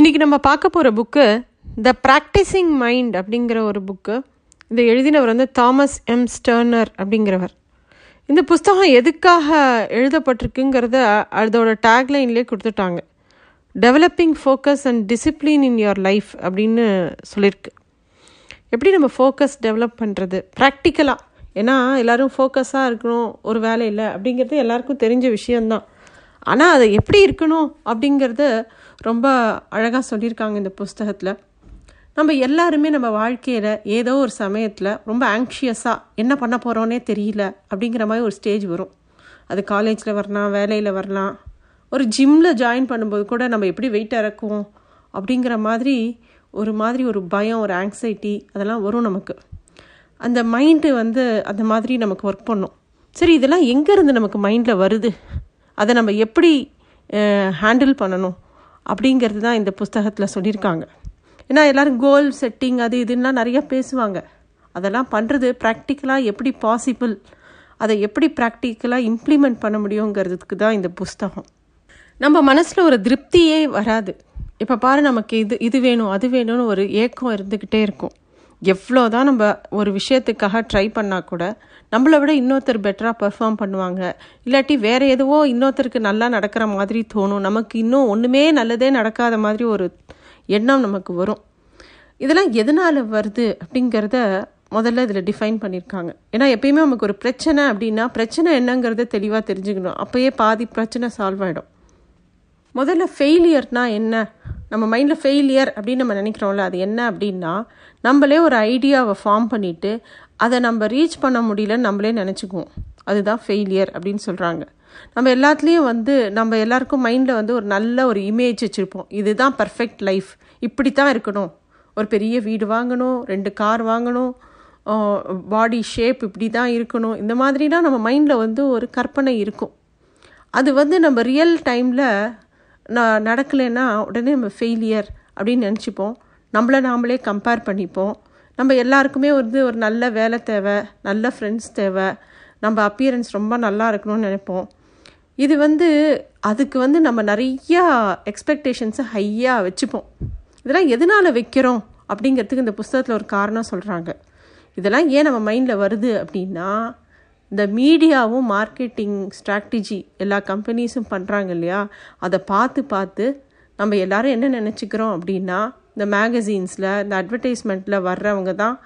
இன்றைக்கி நம்ம பார்க்க போகிற புக்கு த ப்ராக்டிசிங் மைண்ட் அப்படிங்கிற ஒரு புக்கு இதை எழுதினவர் வந்து தாமஸ் எம் ஸ்டர்னர் அப்படிங்கிறவர். இந்த புஸ்தகம் எதுக்காக எழுதப்பட்டிருக்குங்கிறத அதோட டேக்லைன்லேயே கொடுத்துட்டாங்க. Developing focus and discipline in your life அப்படின்னு சொல்லியிருக்கு. எப்படி நம்ம ஃபோக்கஸ் டெவலப் பண்ணுறது ப்ராக்டிக்கலாக ஏன்னா எல்லோரும் ஃபோக்கஸாக இருக்கணும் ஒரு வேலை இல்லை அப்படிங்கிறது எல்லாருக்கும் தெரிஞ்ச விஷயந்தான் ஆனால் அது எப்படி இருக்கணும் அப்படிங்கிறது ரொம்ப அழகாக சொல்லியிருக்காங்க இந்த புஸ்தகத்தில். நம்ம எல்லாருமே நம்ம வாழ்க்கையில் ஏதோ ஒரு சமயத்தில் ரொம்ப ஆங்ஷியஸாக என்ன பண்ண போகிறோன்னே தெரியல அப்படிங்கிற மாதிரி ஒரு ஸ்டேஜ் வரும். அது காலேஜில் வரலாம் வேலையில் வரலாம். ஒரு ஜிம்மில் ஜாயின் பண்ணும்போது கூட நம்ம எப்படி வெயிட் இறக்குவோம் அப்படிங்கிற மாதிரி ஒரு மாதிரி ஒரு பயம் ஒரு ஆங்ஸைட்டி அதெல்லாம் வரும் நமக்கு. அந்த மைண்டு வந்து அந்த மாதிரி நமக்கு ஒர்க் பண்ணும். சரி இதெல்லாம் எங்கேருந்து நமக்கு மைண்டில் வருது? அதை நம்ம எப்படி ஹேண்டில் பண்ணணும் அப்படிங்கிறது தான் இந்த புஸ்தகத்தில் சொல்லியிருக்காங்க. ஏன்னா எல்லோரும் கோல் செட்டிங் அது இதுன்னா நிறையா பேசுவாங்க. அதெல்லாம் பண்ணுறது ப்ராக்டிக்கலாக எப்படி பாசிபிள் அதை எப்படி ப்ராக்டிக்கலாக இம்ப்ளிமெண்ட் பண்ண முடியுங்கிறதுக்கு தான் இந்த புஸ்தகம். நம்ம மனசில் ஒரு திருப்தியே வராது. இப்போ பாரு நமக்கு இது இது வேணும் அது வேணும்னு ஒரு ஏக்கம் இருந்துக்கிட்டே இருக்கும். எவ்வளோ தான் நம்ம ஒரு விஷயத்துக்காக ட்ரை பண்ணால் கூட நம்மளை விட இன்னொருத்தர் பெட்டராக பெர்ஃபார்ம் பண்ணுவாங்க. இல்லாட்டி வேறு எதுவோ இன்னொருத்தருக்கு நல்லா நடக்கிற மாதிரி தோணும். நமக்கு இன்னும் ஒன்றுமே நல்லதே நடக்காத மாதிரி ஒரு எண்ணம் நமக்கு வரும். இதெல்லாம் எதனால் வருது அப்படிங்கிறத முதல்ல இதில் டிஃபைன் பண்ணியிருக்காங்க ஏன்னா எப்பயுமே நமக்கு ஒரு பிரச்சனை அப்படின்னா பிரச்சனை என்னங்கிறத தெளிவாக தெரிஞ்சுக்கணும். அப்போயே பாதி பிரச்சனை சால்வ் ஆகிடும் முதல்ல ஃபெயிலியர்னா என்ன? நம்ம மைண்டில் ஃபெயிலியர் அப்படின்னு நம்ம நினைக்கிறோம்ல அது என்ன அப்படின்னா நம்மளே ஒரு ஐடியாவை ஃபார்ம் பண்ணிவிட்டு அதை நம்ம ரீச் பண்ண முடியலன்னு நம்மளே நினச்சிக்குவோம். அதுதான் ஃபெயிலியர் அப்படின்னு சொல்கிறாங்க நம்ம எல்லாத்துலேயும் வந்து நம்ம எல்லாருக்கும் மைண்டில் வந்து ஒரு நல்ல ஒரு இமேஜ் வச்சுருப்போம். இதுதான் பர்ஃபெக்ட் லைஃப் இப்படி தான் இருக்கணும். ஒரு பெரிய வீடு வாங்கணும் ரெண்டு கார் வாங்கணும் பாடி ஷேப் இப்படி தான் இருக்கணும். இந்த மாதிரிலாம் நம்ம மைண்டில் வந்து ஒரு கற்பனை இருக்கும். அது வந்து நம்ம ரியல் டைமில் நான் நடக்கலைன்னா உடனே நம்ம ஃபெயிலியர் அப்படின்னு நினச்சிப்போம். நம்மளை நாமளே கம்பேர் பண்ணிப்போம். நம்ம எல்லாருக்குமே வந்து ஒரு நல்ல வேலை தேவை நல்ல ஃப்ரெண்ட்ஸ் தேவை. நம்ம அப்பியரன்ஸ் ரொம்ப நல்லா இருக்கணும்னு நினைப்போம். இது வந்து அதுக்கு வந்து நம்ம நிறையா எக்ஸ்பெக்டேஷன்ஸை ஹையாக வச்சுப்போம். இதெல்லாம் எதனால் வைக்கிறோம் அப்படிங்கிறதுக்கு இந்த புஸ்தகத்தில் ஒரு காரணம் சொல்கிறாங்க இதெல்லாம் ஏன் நம்ம மைண்டில் வருது அப்படின்னா இந்த மீடியாவும் மார்க்கெட்டிங் ஸ்ட்ராட்டஜி எல்லா கம்பெனிஸும் பண்ணுறாங்க இல்லையா? அதை பார்த்து பார்த்து நம்ம எல்லாரும் என்ன நினச்சிக்கிறோம் அப்படின்னா இந்த மேகசீன்ஸில் இந்த அட்வர்டைஸ்மெண்ட்டில் வர்றவங்க தான்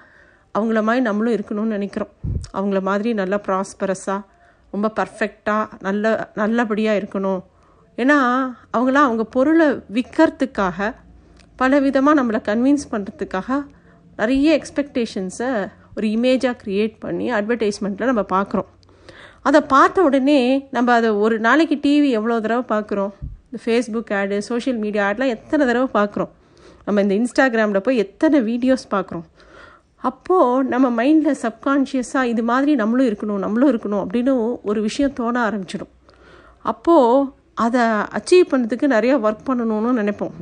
அவங்கள மாதிரி நம்மளும் இருக்கணும்னு நினைக்கிறோம். அவங்கள மாதிரி நல்லா ப்ராஸ்பரஸாக ரொம்ப பர்ஃபெக்டாக நல்ல நல்லபடியாக இருக்கணும். ஏன்னா அவங்களாம் அவங்க பொருளை விற்கிறதுக்காக பல விதமாக நம்மளை கன்வின்ஸ் பண்ணுறதுக்காக நிறைய எக்ஸ்பெக்டேஷன்ஸை ஒரு இமேஜாக க்ரியேட் பண்ணி அட்வர்டைஸ்மெண்ட்டில் நம்ம பார்க்குறோம். அதை பார்த்த உடனே நம்ம அதை ஒரு நாளைக்கு டிவி எவ்வளோ தடவை பார்க்குறோம்? இந்த ஃபேஸ்புக் ஆடு சோஷியல் மீடியா ஆட்லாம் எத்தனை தடவை பார்க்குறோம்? நம்ம இந்த இன்ஸ்டாகிராமில் போய் எத்தனை வீடியோஸ் பார்க்குறோம்? அப்போது நம்ம மைண்டில் சப்கான்ஷியஸாக இது மாதிரி நம்மளும் இருக்கணும் நம்மளும் இருக்கணும் அப்படின்னு ஒரு விஷயம் தோண ஆரம்பிச்சிடும். அப்போது அதை அச்சீவ் பண்ணுறதுக்கு நிறையா ஒர்க் பண்ணணும்னு நினைப்போம்.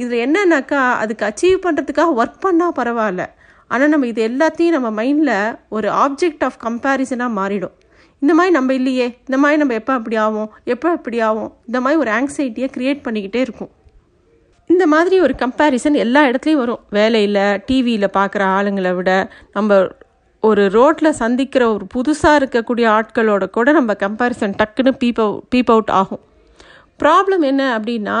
இதில் என்னன்னாக்கா அதுக்கு அச்சீவ் பண்ணுறதுக்காக ஒர்க் பண்ணால் பரவாயில்ல. ஆனால் நம்ம இது எல்லாத்தையும் நம்ம மைண்டில் ஒரு ஆப்ஜெக்ட் ஆஃப் கம்பேரிசனாக மாறிடும். இந்த மாதிரி நம்ம இல்லையே இந்த மாதிரி நம்ம எப்போ அப்படி ஆகும் எப்போ அப்படி ஆகும் இந்த மாதிரி ஒரு ஆங்ஸைட்டியை க்ரியேட் பண்ணிக்கிட்டே இருக்கும். இந்த மாதிரி ஒரு கம்பேரிசன் எல்லா இடத்துலையும் வரும். வேலையில் டிவியில் பார்க்குற ஆளுங்களை விட நம்ம ஒரு ரோட்டில் சந்திக்கிற ஒரு புதுசாக இருக்கக்கூடிய ஆட்களோட கூட நம்ம கம்பேரிசன் டக்குன்னு பீப் பீப் அவுட் ஆகும். ப்ராப்ளம் என்ன அப்படின்னா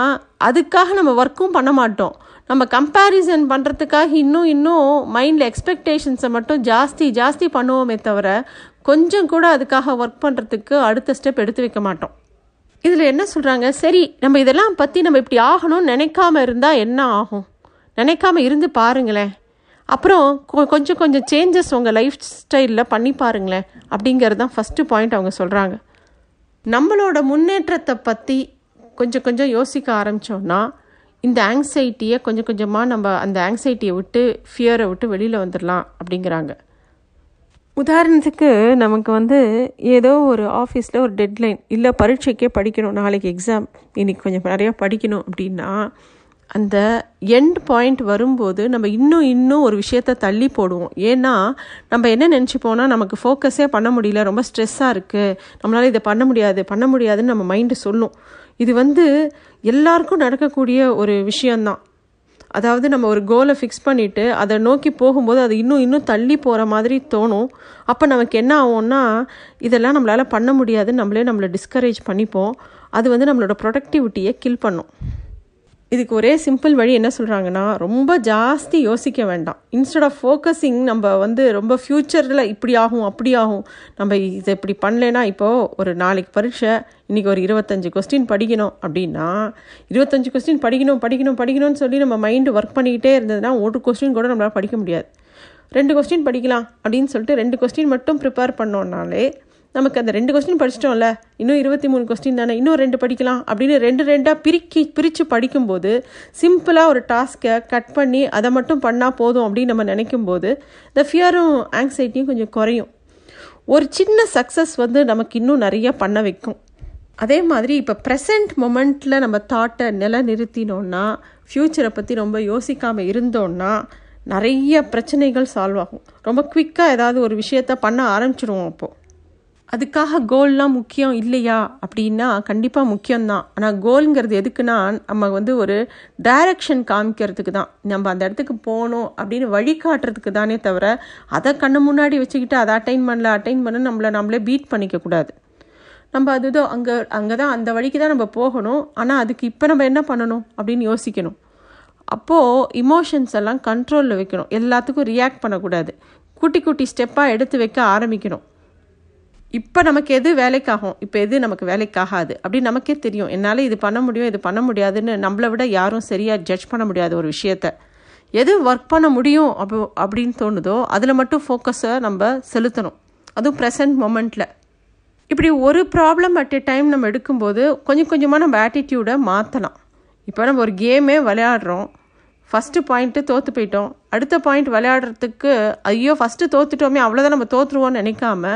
அதுக்காக நம்ம ஒர்க்கும் பண்ண மாட்டோம். நம்ம கம்பேரிசன் பண்ணுறதுக்காக இன்னும் இன்னும் மைண்டில் எக்ஸ்பெக்டேஷன்ஸை மட்டும் ஜாஸ்தி ஜாஸ்தி பண்ணுவோமே தவிர கொஞ்சம் கூட அதுக்காக ஒர்க் பண்ணுறதுக்கு அடுத்த ஸ்டெப் எடுத்து வைக்க மாட்டோம். இதில் என்ன சொல்கிறாங்க சரி நம்ம இதெல்லாம் பற்றி நம்ம இப்படி ஆகணும்னு நினைக்காம இருந்தால் என்ன ஆகும்? நினைக்காம இருந்து பாருங்களேன். அப்புறம் கொஞ்சம் கொஞ்சம் சேஞ்சஸ் உங்கள் லைஃப் ஸ்டைலில் பண்ணி பாருங்களேன். அப்படிங்கிறது தான் ஃபஸ்ட்டு பாயிண்ட் அவங்க சொல்கிறாங்க நம்மளோட முன்னேற்றத்தை பற்றி கொஞ்சம் கொஞ்சம் யோசிக்க ஆரம்பித்தோன்னா இந்த ஆங்ஸைட்டியை கொஞ்சம் கொஞ்சமாக நம்ம அந்த ஆங்ஸைட்டியை விட்டு ஃபியரை விட்டு வெளியில் வந்துடலாம் அப்படிங்கிறாங்க. உதாரணத்துக்கு நமக்கு வந்து ஏதோ ஒரு ஆஃபீஸில் ஒரு டெட்லைன் இல்லை பரீட்சைக்கே படிக்கணும் நாளைக்கு எக்ஸாம் இன்றைக்கி கொஞ்சம் நிறையா படிக்கணும் அப்படின்னா அந்த எண்ட் பாயிண்ட் வரும்போது நம்ம இன்னும் இன்னும் ஒரு விஷயத்த தள்ளி போடுவோம். ஏன்னா நம்ம என்ன நினச்சிப்போனா நமக்கு ஃபோக்கஸே பண்ண முடியல ரொம்ப ஸ்ட்ரெஸ்ஸாக இருக்குது நம்மளால் இதை பண்ண முடியாது பண்ண முடியாதுன்னு நம்ம மைண்டு சொல்லும். இது வந்து எல்லாருக்கும் நடக்கக்கூடிய ஒரு விஷயந்தான் அதாவது நம்ம ஒரு கோலை ஃபிக்ஸ் பண்ணிவிட்டு அதை நோக்கி போகும்போது அது இன்னும் இன்னும் தள்ளி போகிற மாதிரி தோணும். அப்போ நமக்கு என்ன ஆகும்னா இதெல்லாம் நம்மளால் பண்ண முடியாதுன்னு நம்மளே நம்மளை டிஸ்கரேஜ் பண்ணிப்போம். அது வந்து நம்மளோட ப்ரொடக்டிவிட்டியை கில் பண்ணும். இதுக்கு ஒரே சிம்பிள் வழி என்ன சொல்கிறாங்கன்னா ரொம்ப ஜாஸ்தி யோசிக்க வேண்டாம். இன்ஸ்டெட் ஆஃப் ஃபோக்கஸிங் நம்ம வந்து ரொம்ப ஃப்யூச்சரில் இப்படி ஆகும் அப்படி ஆகும் நம்ம இதை இப்படி பண்ணலைன்னா இப்போது ஒரு நாளைக்கு பரீட்சை இன்றைக்கி ஒரு இருபத்தஞ்சி கொஸ்டின் படிக்கணும் அப்படின்னா இருபத்தஞ்சி கொஸ்டின் படிக்கணும் படிக்கணும் படிக்கணும்னு சொல்லி நம்ம மைண்டு ஒர்க் பண்ணிக்கிட்டே இருந்ததுன்னா ஒரு கொஸ்டின் கூட நம்மளால் படிக்க முடியாது. ரெண்டு கொஸ்டின் படிக்கலாம் அப்படின்னு சொல்லிட்டு ரெண்டு கொஸ்டின் மட்டும் ப்ரிப்பேர் பண்ணோன்னாலே நமக்கு அந்த ரெண்டு கொஸ்டின் படிச்சிட்டோம்ல இன்னும் இருபத்தி மூணு கொஸ்டின் தானே இன்னும் ரெண்டு படிக்கலாம் அப்படின்னு ரெண்டு ரெண்டாக பிரிக்கி பிரித்து படிக்கும்போது சிம்பிளாக ஒரு டாஸ்க்கை கட் பண்ணி அதை மட்டும் பண்ணால் போதும் அப்படின்னு நம்ம நினைக்கும் போது இந்த ஃபியரும் ஆங்ஸைட்டியும் கொஞ்சம் குறையும். ஒரு சின்ன சக்ஸஸ் வந்து நமக்கு இன்னும் நிறைய பண்ண வைக்கும். அதே மாதிரி இப்போ ப்ரெசண்ட் மொமெண்ட்டில் நம்ம தாட்டை நில நிறுத்தினோன்னா ஃப்யூச்சரை பற்றி ரொம்ப யோசிக்காமல் இருந்தோன்னா நிறைய பிரச்சனைகள் சால்வ் ஆகும். ரொம்ப குவிக்காக ஏதாவது ஒரு விஷயத்த பண்ண ஆரம்பிச்சிடுவோம் அப்போது அதுக்காக கோல்லாம் முக்கியம் இல்லையா? அப்படின்னா கண்டிப்பாக முக்கியம்தான். ஆனால் கோல்ங்கிறது எதுக்குன்னா நம்ம வந்து ஒரு டைரக்ஷன் காமிக்கிறதுக்கு தான். நம்ம அந்த இடத்துக்கு போகணும் அப்படின்னு வழிகாட்டுறதுக்கு தானே தவிர அதை கண்ணு முன்னாடி வச்சுக்கிட்டு அதை அட்டைன் பண்ணல அட்டைன் பண்ண நம்மளை நம்மளே பீட் பண்ணிக்க கூடாது. நம்ம அதுதோ அங்கே அங்கே தான் அந்த வழிக்கு தான் நம்ம போகணும். ஆனால் அதுக்கு இப்போ நம்ம என்ன பண்ணணும் அப்படின்னு யோசிக்கணும். அப்போது இமோஷன்ஸ் எல்லாம் கண்ட்ரோலில் வைக்கணும். எல்லாத்துக்கும் ரியாக்ட் பண்ணக்கூடாது. குட்டி குட்டி ஸ்டெப்பாக எடுத்து வைக்க ஆரம்பிக்கணும். இப்போ நமக்கு எது வேலைக்காகும்? இப்போ எது நமக்கு வேலைக்காகாது? அப்படின்னு நமக்கே தெரியும். என்னால் இது பண்ண முடியும் இது பண்ண முடியாதுன்னு நம்மளை விட யாரும் சரியாக ஜட்ஜ் பண்ண முடியாத ஒரு விஷயத்த. எது ஒர்க் பண்ண முடியும் அப்போ அப்படின்னு தோணுதோ அதில் மட்டும் ஃபோக்கஸை நம்ம செலுத்தணும். அதுவும் ப்ரெசன்ட் மொமெண்ட்டில் இப்படி ஒரு ப்ராப்ளம் அட் எ டைம் நம்ம எடுக்கும்போது கொஞ்சம் கொஞ்சமாக நம்ம ஆட்டிடியூடை மாற்றலாம் இப்போ நம்ம ஒரு கேமே விளையாடுறோம். ஃபஸ்ட்டு பாயிண்ட்டு தோற்று போயிட்டோம். அடுத்த பாயிண்ட் விளையாடுறதுக்கு ஐயோ ஃபஸ்ட்டு தோத்துட்டோமே அவ்வளோதான் நம்ம தோற்றுருவோம்னு நினைக்காம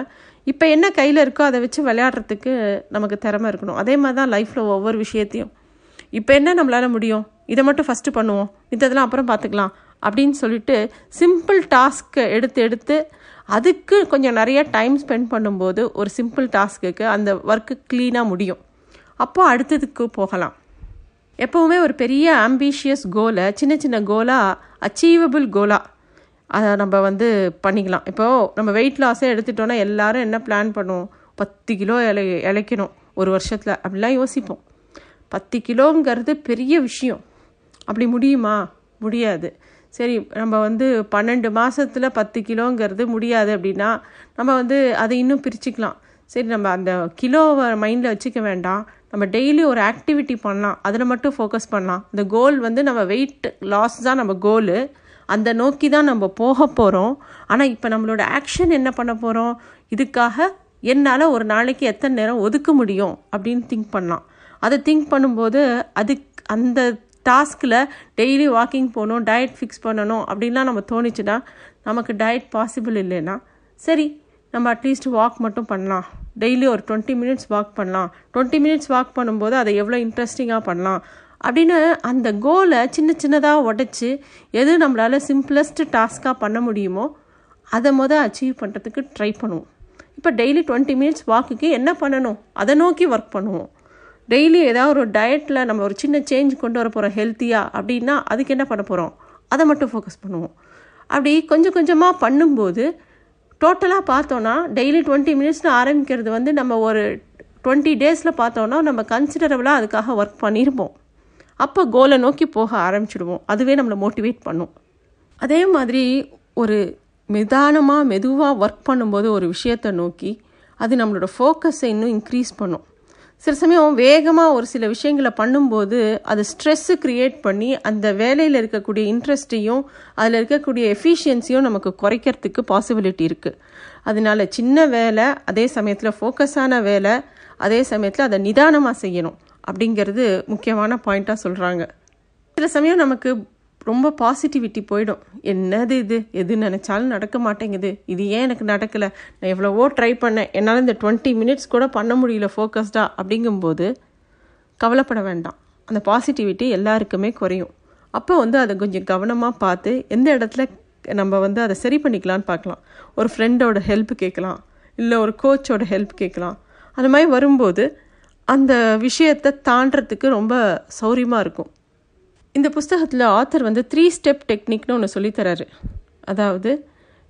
இப்போ என்ன கையில் இருக்கோ அதை வச்சு விளையாடுறதுக்கு நமக்கு திறமை இருக்கணும். அதே மாதிரி தான் லைஃப்பில் ஒவ்வொரு விஷயத்தையும். இப்போ என்ன நம்மளால் முடியும்? இதை மட்டும் ஃபஸ்ட்டு பண்ணுவோம். இதெல்லாம் அப்புறம் பார்த்துக்கலாம் அப்படின்னு சொல்லிட்டு சிம்பிள் டாஸ்க்கை எடுத்து எடுத்து அதுக்கு கொஞ்சம் நிறைய டைம் ஸ்பெண்ட் பண்ணும்போது ஒரு சிம்பிள் டாஸ்க்குக்கு அந்த ஒர்க்கு க்ளீனாக முடியும். அப்போ அடுத்ததுக்கு போகலாம். எப்போவுமே ஒரு பெரிய ஆம்பிஷியஸ் கோலை சின்ன சின்ன கோலாக அச்சீவபிள் கோலாக அதை நம்ம வந்து பண்ணிக்கலாம். இப்போது நம்ம வெயிட் லாஸே எடுத்துட்டோன்னா எல்லாரும் என்ன பிளான் பண்ணுவோம்? பத்து கிலோ இலை இழைக்கணும் ஒரு வருஷத்தில். அப்படிலாம் யோசிப்போம். பத்து கிலோங்கிறது பெரிய விஷயம். அப்படி முடியுமா? முடியாது. சரி நம்ம வந்து பன்னெண்டு மாதத்தில் பத்து கிலோங்கிறது முடியாது அப்படின்னா நம்ம வந்து அதை இன்னும் பிரிச்சுக்கலாம். சரி நம்ம அந்த கிலோவை மைண்டில் வச்சுக்க வேண்டாம். நம்ம டெய்லி ஒரு ஆக்டிவிட்டி பண்ணலாம். அதில் மட்டும் ஃபோக்கஸ் பண்ணலாம். இந்த கோல் வந்து நம்ம வெயிட் லாஸ் தான் நம்ம கோலு அந்த நோக்கி தான் நம்ம போக போகிறோம் ஆனால் இப்போ நம்மளோட ஆக்ஷன் என்ன பண்ண போகிறோம் இதுக்காக என்னால் ஒரு நாளைக்கு எத்தனை நேரம் ஒதுக்க முடியும்? அப்படின்னு திங்க் பண்ணலாம். அதை திங்க் பண்ணும்போது அதுக்கு அந்த டாஸ்கில் டெய்லி வாக்கிங் போகணும் டயட் ஃபிக்ஸ் பண்ணணும் அப்படின்லாம் நம்ம தோணுச்சுன்னா நமக்கு டயட் பாசிபிள் இல்லைன்னா சரி நம்ம அட்லீஸ்ட் வாக் மட்டும் பண்ணலாம். டெய்லி ஒரு டுவெண்ட்டி மினிட்ஸ் வாக் பண்ணலாம். டுவெண்ட்டி மினிட்ஸ் வாக் பண்ணும்போது அதை எவ்வளோ இன்ட்ரெஸ்டிங்காக பண்ணலாம். அப்படின்னு அந்த கோலை சின்ன சின்னதாக உடச்சி எது நம்மளால் சிம்பிளஸ்ட் டாஸ்க்காக பண்ண முடியுமோ அதை மொதல் அச்சீவ் பண்ணுறதுக்கு ட்ரை பண்ணுவோம். இப்போ டெய்லி டுவெண்ட்டி மினிட்ஸ் வாக்குக்கு என்ன பண்ணணும்? அதை நோக்கி ஒர்க் பண்ணுவோம். டெய்லி ஏதாவது ஒரு டயட்டில் நம்ம ஒரு சின்ன சேஞ்ச் கொண்டு வர போகிறோம் ஹெல்த்தியாக அப்படின்னா அதுக்கு என்ன பண்ண போகிறோம் அதை மட்டும் ஃபோக்கஸ் பண்ணுவோம். அப்படி கொஞ்சம் கொஞ்சமாக பண்ணும்போது டோட்டலாக பார்த்தோன்னா டெய்லி டுவெண்ட்டி மினிட்ஸ்னு ஆரம்பிக்கிறது வந்து நம்ம ஒரு டுவெண்ட்டி டேஸில் பார்த்தோன்னா நம்ம கன்சிடரபுளாக அதுக்காக ஒர்க் பண்ணியிருப்போம் அப்போ கோலை நோக்கி போக ஆரம்பிச்சிடுவோம். அதுவே நம்மளை மோட்டிவேட் பண்ணும். அதே மாதிரி ஒரு நிதானமாக மெதுவாக ஒர்க் பண்ணும்போது ஒரு விஷயத்தை நோக்கி அது நம்மளோட ஃபோக்கஸை இன்னும் இன்க்ரீஸ் பண்ணும். சில சமயம் வேகமாக ஒரு சில விஷயங்களை பண்ணும்போது அது ஸ்ட்ரெஸ்ஸு க்ரியேட் பண்ணி அந்த வேலையில் இருக்கக்கூடிய இன்ட்ரெஸ்ட்டையும் அதில் இருக்கக்கூடிய எஃபிஷியன்சியும் நமக்கு குறைக்கிறதுக்கு பாசிபிலிட்டி இருக்குது அதனால சின்ன வேலை அதே சமயத்தில் ஃபோக்கஸான வேலை அதே சமயத்தில் அதை நிதானமாக செய்யணும். அப்படிங்கிறது முக்கியமான பாயிண்ட்டாக சொல்கிறாங்க சில சமயம் நமக்கு ரொம்ப பாசிட்டிவிட்டி போயிடும். என்னது இது? எது நினச்சாலும் நடக்க மாட்டேங்குது. இது ஏன் எனக்கு நடக்கலை? நான் எவ்வளவோ ட்ரை பண்ணேன். என்னால் இந்த டுவெண்ட்டி மினிட்ஸ் கூட பண்ண முடியல ஃபோக்கஸ்டாக அப்படிங்கும்போது கவலைப்பட வேண்டாம். அந்த பாசிட்டிவிட்டி எல்லாருக்குமே குறையும். அப்போ வந்து அதை கொஞ்சம் கவனமாக பார்த்து எந்த இடத்துல நம்ம வந்து அதை சரி பண்ணிக்கலான்னு பார்க்கலாம். ஒரு ஃப்ரெண்டோட ஹெல்ப் கேட்கலாம். இல்லை ஒரு கோச்சோட ஹெல்ப் கேட்கலாம். அந்த மாதிரி வரும்போது அந்த விஷயத்தை தாண்டறதுக்கு ரொம்ப சௌரியமாக இருக்கும். இந்த புஸ்தகத்தில் ஆத்தர் வந்து த்ரீ ஸ்டெப் டெக்னிக்னு ஒன்று சொல்லித்தராரு. அதாவது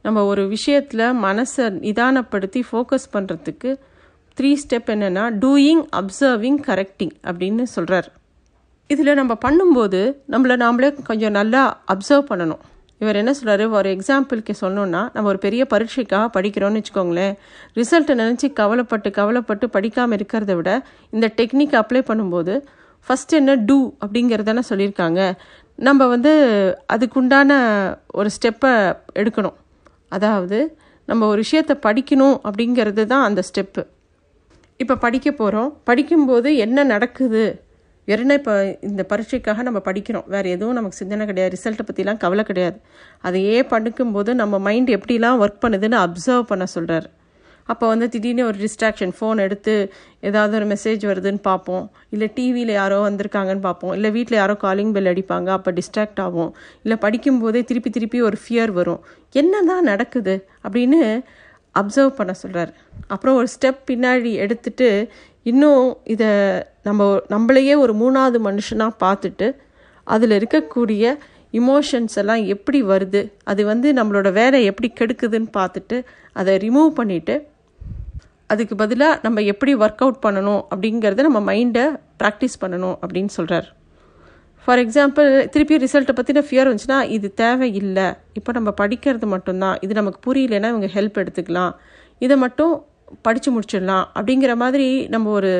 நம்ம ஒரு விஷயத்தில் மனசை நிதானப்படுத்தி ஃபோக்கஸ் பண்ணுறதுக்கு த்ரீ ஸ்டெப் என்னென்னா டூயிங் அப்சர்விங் கரெக்டிங் அப்படின்னு சொல்கிறார் இதில் நம்ம பண்ணும்போது நம்மளை நாமளே கொஞ்சம் நல்லா அப்சர்வ் பண்ணணும். இவர் என்ன சொல்கிறாரு ஒரு எக்ஸாம்பிளுக்கு சொன்னோன்னா நம்ம ஒரு பெரிய பரீட்சைக்காக படிக்கிறோன்னு வச்சுக்கோங்களேன். ரிசல்ட்டை நினச்சி கவலைப்பட்டு கவலைப்பட்டு படிக்காமல் இருக்கிறத விட இந்த டெக்னிக் அப்ளை பண்ணும்போது ஃபஸ்ட் என்ன டூ அப்படிங்கிறதான சொல்லியிருக்காங்க. நம்ம வந்து அதுக்குண்டான ஒரு ஸ்டெப்பை எடுக்கணும். அதாவது நம்ம ஒரு விஷயத்தை படிக்கணும் அப்படிங்கிறது தான் அந்த ஸ்டெப்பு இப்போ படிக்க போகிறோம் படிக்கும்போது என்ன நடக்குது? வெறும்னா இப்போ இந்த பரீட்சைக்காக நம்ம படிக்கிறோம்? வேறு எதுவும் நமக்கு சிந்தனை கிடையாது. ரிசல்ட்டை பற்றிலாம் கவலை கிடையாது. அதையே படிக்கும்போது நம்ம மைண்ட் எப்படிலாம் ஒர்க் பண்ணுதுன்னு அப்சர்வ் பண்ண சொல்கிறார் அப்போ வந்து திடீர்னு ஒரு டிஸ்ட்ராக்ஷன் ஃபோன் எடுத்து ஏதாவது ஒரு மெசேஜ் வருதுன்னு பார்ப்போம். இல்லை டிவியில் யாரோ வந்திருக்காங்கன்னு பார்ப்போம். இல்லை வீட்டில் யாரோ காலிங் பெல் அடிப்பாங்க அப்போ டிஸ்ட்ராக்ட் ஆகும் இல்லை படிக்கும்போதே திருப்பி திருப்பி ஒரு ஃபியர் வரும். என்ன தான் நடக்குது அப்படின்னு அப்சர்வ் பண்ண சொல்கிறார் அப்புறம் ஒரு ஸ்டெப் பின்னாடி எடுத்துட்டு இன்னும் இதை நம்ம நம்மளையே ஒரு மூணாவது மனுஷனாக பார்த்துட்டு அதில் இருக்கக்கூடிய இமோஷன்ஸ் எல்லாம் எப்படி வருது அது வந்து நம்மளோட வேலை எப்படி கெடுக்குதுன்னு பார்த்துட்டு அதை ரிமூவ் பண்ணிவிட்டு அதுக்கு பதிலாக நம்ம எப்படி ஒர்க் அவுட் பண்ணணும் அப்படிங்கிறத நம்ம மைண்டை ப்ராக்டிஸ் பண்ணணும் அப்படின்னு சொல்கிறார் ஃபார் எக்ஸாம்பிள் திருப்பி ரிசல்ட்டை பற்றின ஃபியர் வந்துச்சுன்னா இது தேவையில்லை. இப்போ நம்ம படிக்கிறது மட்டும்தான். இது நமக்கு புரியலன்னா இவங்க ஹெல்ப் எடுத்துக்கலாம். இதை மட்டும் படித்து முடிச்சிடலாம் அப்படிங்கிற மாதிரி நம்ம ஒரு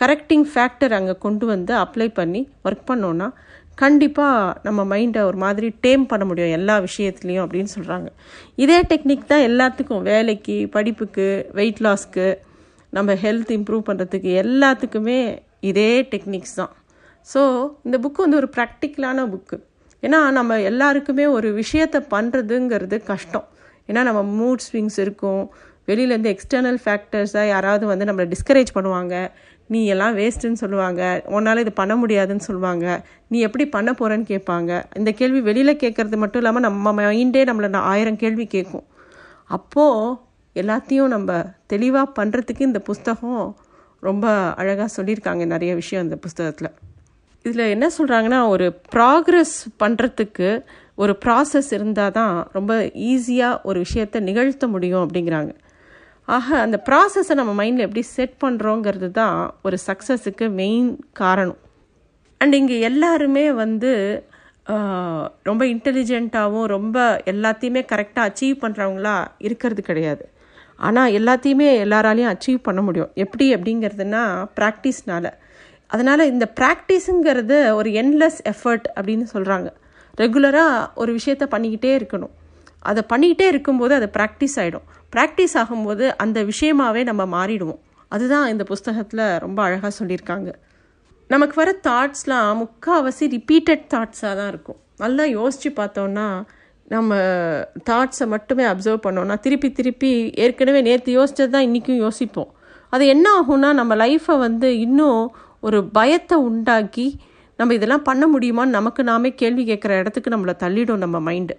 கரெக்டிங் ஃபேக்டர் அங்கே கொண்டு வந்து அப்ளை பண்ணி ஒர்க் பண்ணோன்னா கண்டிப்பாக நம்ம மைண்டை ஒரு மாதிரி டேம் பண்ண முடியும் எல்லா விஷயத்துலேயும் அப்படின்னு சொல்கிறாங்க இதே டெக்னிக் தான் எல்லாத்துக்கும் வேலைக்கு படிப்புக்கு வெயிட் லாஸ்க்கு நம்ம ஹெல்த் இம்ப்ரூவ் பண்ணுறதுக்கு எல்லாத்துக்குமே இதே டெக்னிக்ஸ் தான். ஸோ இந்த புக்கு வந்து ஒரு ப்ராக்டிக்கலான புக்கு ஏன்னா நம்ம எல்லாருக்குமே ஒரு விஷயத்தை பண்ணுறதுங்கிறது கஷ்டம். ஏன்னா நம்ம மூட் ஸ்விங்ஸ் இருக்கும் வெளியிலேருந்து எக்ஸ்டர்னல் ஃபேக்டர்ஸாக யாராவது வந்து நம்மளை டிஸ்கரேஜ் பண்ணுவாங்க. நீ எல்லாம் வேஸ்ட்டுன்னு சொல்லுவாங்க. உன்னால் இது பண்ண முடியாதுன்னு சொல்லுவாங்க. நீ எப்படி பண்ண போகிறேன்னு கேட்பாங்க. இந்த கேள்வி வெளியில் கேட்குறது மட்டும் இல்லாமல் நம்ம மைண்டே நம்மளை ஆயிரம் கேள்வி கேட்கும். அப்போது எல்லாத்தையும் நம்ம தெளிவாக பண்ணுறதுக்கு இந்த புஸ்தகம் ரொம்ப அழகாக சொல்லியிருக்காங்க நிறைய விஷயம் இந்த புஸ்தகத்தில். இதில் என்ன சொல்கிறாங்கன்னா ஒரு ப்ராக்ரெஸ் பண்ணுறதுக்கு ஒரு ப்ராசஸ் இருந்தால் தான் ரொம்ப ஈஸியாக ஒரு விஷயத்தை நிகழ்த்த முடியும் அப்படிங்கிறாங்க. ஆக அந்த ப்ராசஸை நம்ம மைண்டில் எப்படி செட் பண்ணுறோங்கிறது தான் ஒரு சக்ஸஸுக்கு மெயின் காரணம். அண்ட் இங்கே எல்லாருமே வந்து ரொம்ப இன்டெலிஜென்ட்டாகவும் ரொம்ப எல்லாத்தையுமே கரெக்டாக அச்சீவ் பண்ணுறவங்களா இருக்கிறது கிடையாது. ஆனால் எல்லாத்தையுமே எல்லாராலையும் அச்சீவ் பண்ண முடியும். எப்படி அப்படிங்கிறதுனா ப்ராக்டிஸ்னால் அதனால் இந்த ப்ராக்டிஸுங்கிறது ஒரு என்லெஸ் எஃபர்ட் அப்படின்னு சொல்கிறாங்க ரெகுலராக ஒரு விஷயத்த பண்ணிக்கிட்டே இருக்கணும். அதை பண்ணிக்கிட்டே இருக்கும்போது அது ப்ராக்டிஸ் ஆகிடும் ப்ராக்டிஸ் ஆகும்போது அந்த விஷயமாகவே நம்ம மாறிடுவோம். அதுதான் இந்த புஸ்தகத்தில் ரொம்ப அழகாக சொல்லியிருக்காங்க. நமக்கு வர தாட்ஸ்லாம் முக்கால்வாசி ரிப்பீட்டட் தாட்ஸாக தான் இருக்கும். நல்லா யோசித்து பார்த்தோன்னா நம்ம தாட்ஸை மட்டுமே அப்சர்வ் பண்ணோன்னா திருப்பி திருப்பி ஏற்கனவே நேற்று யோசிச்சது தான் இன்றைக்கும் யோசிப்போம். அது என்ன ஆகும்னா நம்ம லைஃப்பை வந்து இன்னும் ஒரு பயத்தை உண்டாக்கி நம்ம இதெல்லாம் பண்ண முடியுமான்னு நமக்கு நாமே கேள்வி கேட்குற இடத்துக்கு நம்மளை தள்ளிடும் நம்ம மைண்டு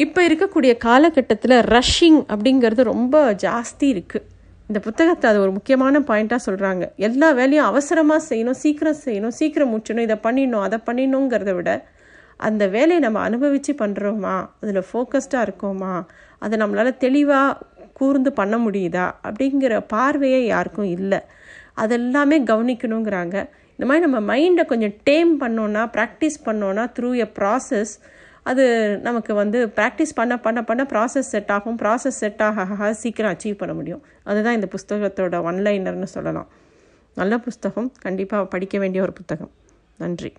இப்போ இருக்கக்கூடிய காலகட்டத்தில் ரஷ்ஷிங் அப்படிங்கிறது ரொம்ப ஜாஸ்தி இருக்குது இந்த புத்தகத்தை அது ஒரு முக்கியமான பாயிண்ட்டாக சொல்கிறாங்க எல்லா வேலையும் அவசரமாக செய்யணும் சீக்கிரம் செய்யணும் சீக்கிரம் முடிச்சணும் இதை பண்ணிடணும் அதை பண்ணிடணுங்கிறத விட அந்த வேலையை நம்ம அனுபவித்து பண்ணுறோமா அதில் ஃபோக்கஸ்டாக இருக்கோமா? அதை நம்மளால் தெளிவாக கூர்ந்து பண்ண முடியுதா? அப்படிங்கிற பார்வையே யாருக்கும் இல்லை. அதெல்லாமே கவனிக்கணுங்கிறாங்க. இந்த மாதிரி நம்ம மைண்டை கொஞ்சம் டேம் பண்ணோன்னா ப்ராக்டிஸ் பண்ணோன்னா த்ரூ எ ப்ராசஸ் அது நமக்கு வந்து ப்ராக்டிஸ் பண்ண பண்ண பண்ண ப்ராசஸ் செட் ஆகும். ப்ராசஸ் செட் ஆக ஆக சீக்கிரம் அச்சீவ் பண்ண முடியும். அதுதான் இந்த புஸ்தகத்தோட ஒன்லைனர்னு சொல்லலாம். நல்ல புஸ்தகம். கண்டிப்பாக படிக்க வேண்டிய ஒரு புத்தகம். நன்றி.